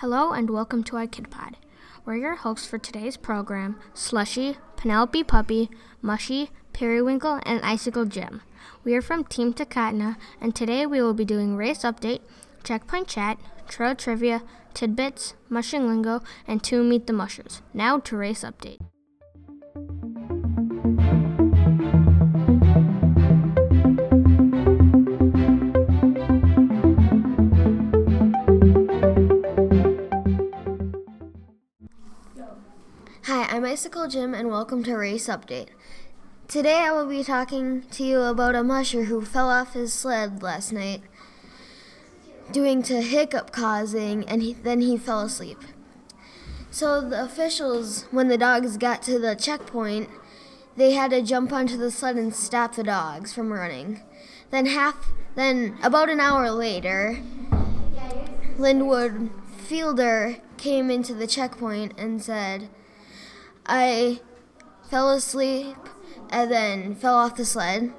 Hello and welcome to our Kid Pod. We're your hosts for today's program Slushy, Penelope Puppy, Mushy, Periwinkle, and Icicle Jim. We are from Team Takotna, and today we will be doing race update, checkpoint chat, trail trivia, tidbits, mushing lingo, and two meet the mushers. Now to race update. Hi, I'm Icicle Jim, and welcome to Race Update. Today I will be talking to you about a musher who fell off his sled last night, doing to hiccup causing, and he, then he fell asleep. So the officials, when the dogs got to the checkpoint, they had to jump onto the sled and stop the dogs from running. Then half, then about an hour later, Linwood Fiedler came into the checkpoint and said, I fell asleep and then fell off the sled.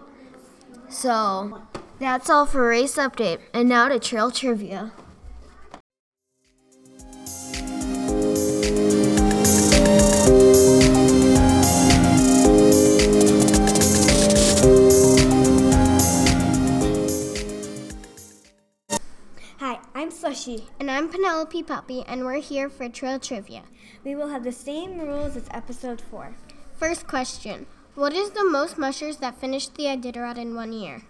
So that's all for race update. And now to trail trivia. Penelope Puppy, and we're here for Trail Trivia. We will have the same rules as episode 4. First question What is the most mushers that finished the Iditarod in one year?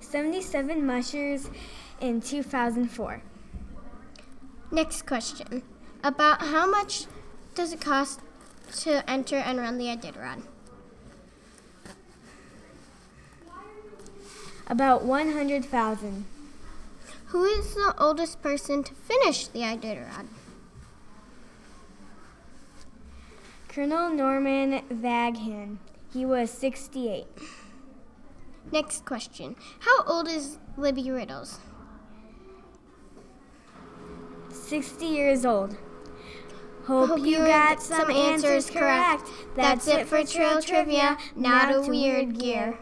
77 mushers in 2004. Next question About how much does it cost to enter and run the Iditarod? About 100,000. Who is the oldest person to finish the Iditarod? Colonel Norman Vaughan. He was 68. Next question How old is Libby Riddles? 60 years old. Hope, Hope you you got some answers correct. correct. That's it for Trail Trivia. Not a Weird Gear.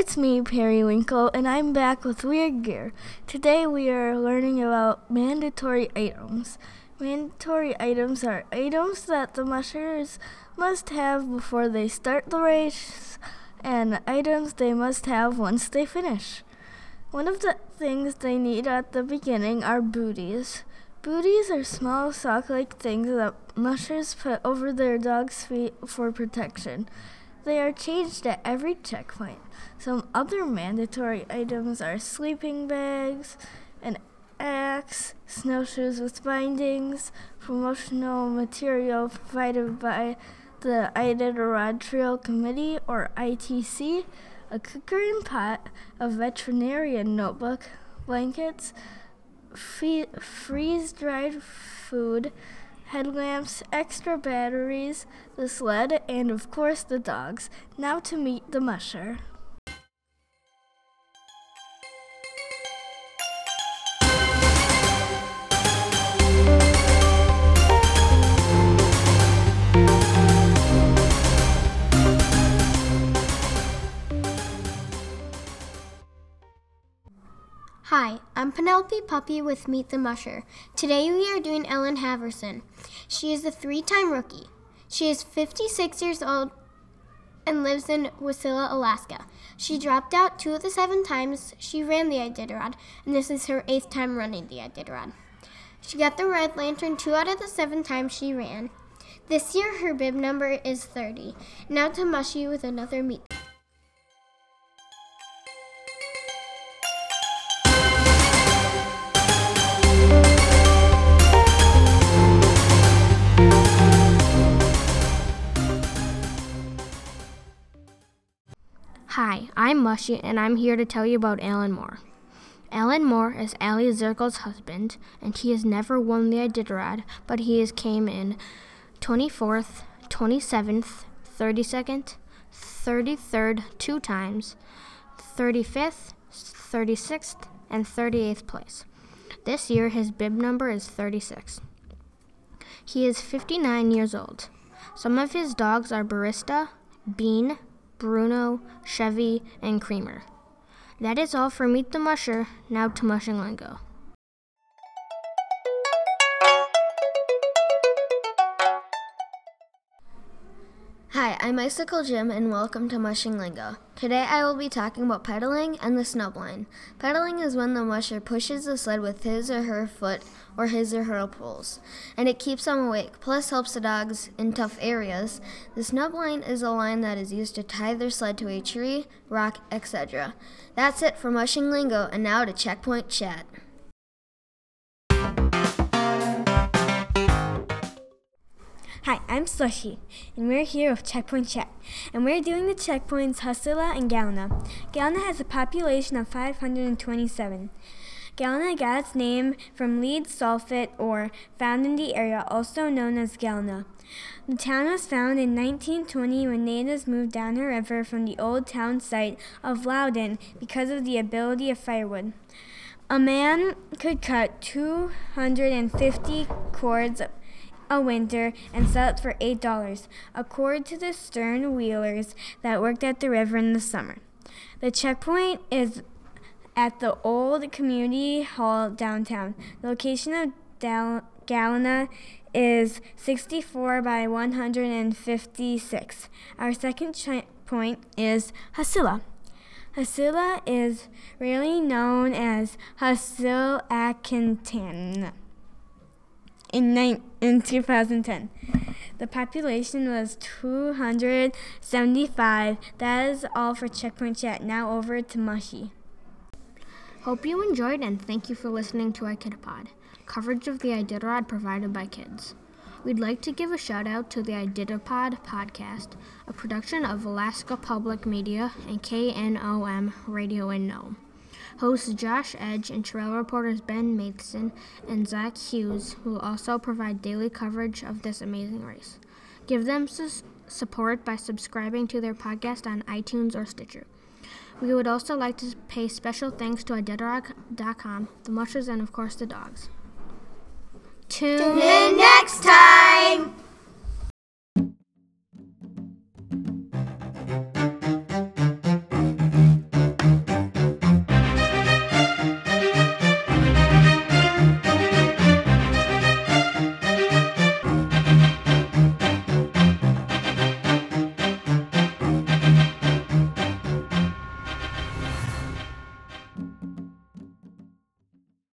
It's me, Periwinkle, and I'm back with Weird Gear. Today we are learning about mandatory items. Mandatory items are items that the mushers must have before they start the race, and items they must have once they finish. One of the things they need at the beginning are booties. Booties are small sock like things that mushers put over their dog's feet for protection. They are changed at every checkpoint. Some other mandatory items are sleeping bags, an axe, snowshoes with bindings, promotional material provided by the Iditarod Trail Committee or ITC, a cooker and pot, a veterinarian notebook, blankets, free- freeze dried food, headlamps, extra batteries, the sled, and of course the dogs. Now to meet the musher. I'm Penelope Puppy with Meet the Musher. Today we are doing Ellen Halverson. She is a three time rookie. She is 56 years old and lives in Wasilla, Alaska. She dropped out two of the seven times she ran the Iditarod, and this is her eighth time running the Iditarod. She got the Red Lantern two out of the seven times she ran. This year her bib number is 30. Now to Mushy with another meet. Hi, I'm Mushy, and I'm here to tell you about Allen Moore. Allen Moore is Aliy Zirkle's husband, and he has never won the Iditarod, but he has came in 24th, 27th, 32nd, 33rd two times, 35th, 36th, and 38th place. This year, his bib number is 36. He is 59 years old. Some of his dogs are Barista, Bean, Bruno, Chevy, and Creamer. That is all for Meet the Musher. Now to Mushing Lingo. Hi, I'm Icicle Jim, and welcome to Mushing Lingo. Today I will be talking about pedaling and the snub line. Pedaling is when the musher pushes the sled with his or her foot or his or her poles, and it keeps them awake, plus helps the dogs in tough areas. The snub line is a line that is used to tie their sled to a tree, rock, etc. That's it for Mushing Lingo, and now to Checkpoint Chat. Hi, I'm Slushy, and we're here with Checkpoint Chat, and we're doing the checkpoints Huslia and Galena. Galena has a population of 527. Galena got its name from lead sulfate ore found in the area, also known as Galena. The town was found in 1920 when natives moved down the river from the old town site of Louden because of the ability of firewood. A man could cut 250 cords a winter and sell it for eight dollars, according to the stern wheelers that worked at the river in the summer. The checkpoint is at the old community hall downtown. The location of Dal- Galena is 64 by 156. Our second checkpoint is Huslia. Huslia is rarely known as Hasil Akintan in, ni- in 2010. The population was 275. That is all for Checkpoint Chat. Now over to Mushy. Hope you enjoyed and thank you for listening to iKidapod, coverage of the Iditarod provided by kids. We'd like to give a shout out to the Iditarod podcast, a production of Alaska Public Media and KNOM Radio in Nome. Hosts Josh Edge and trail reporters Ben Matheson and Zach Hughes will also provide daily coverage of this amazing race. Give them su- support by subscribing to their podcast on iTunes or Stitcher. We would also like to pay special thanks to Iditarod.com, the mushers, and of course the dogs. Tune in next time.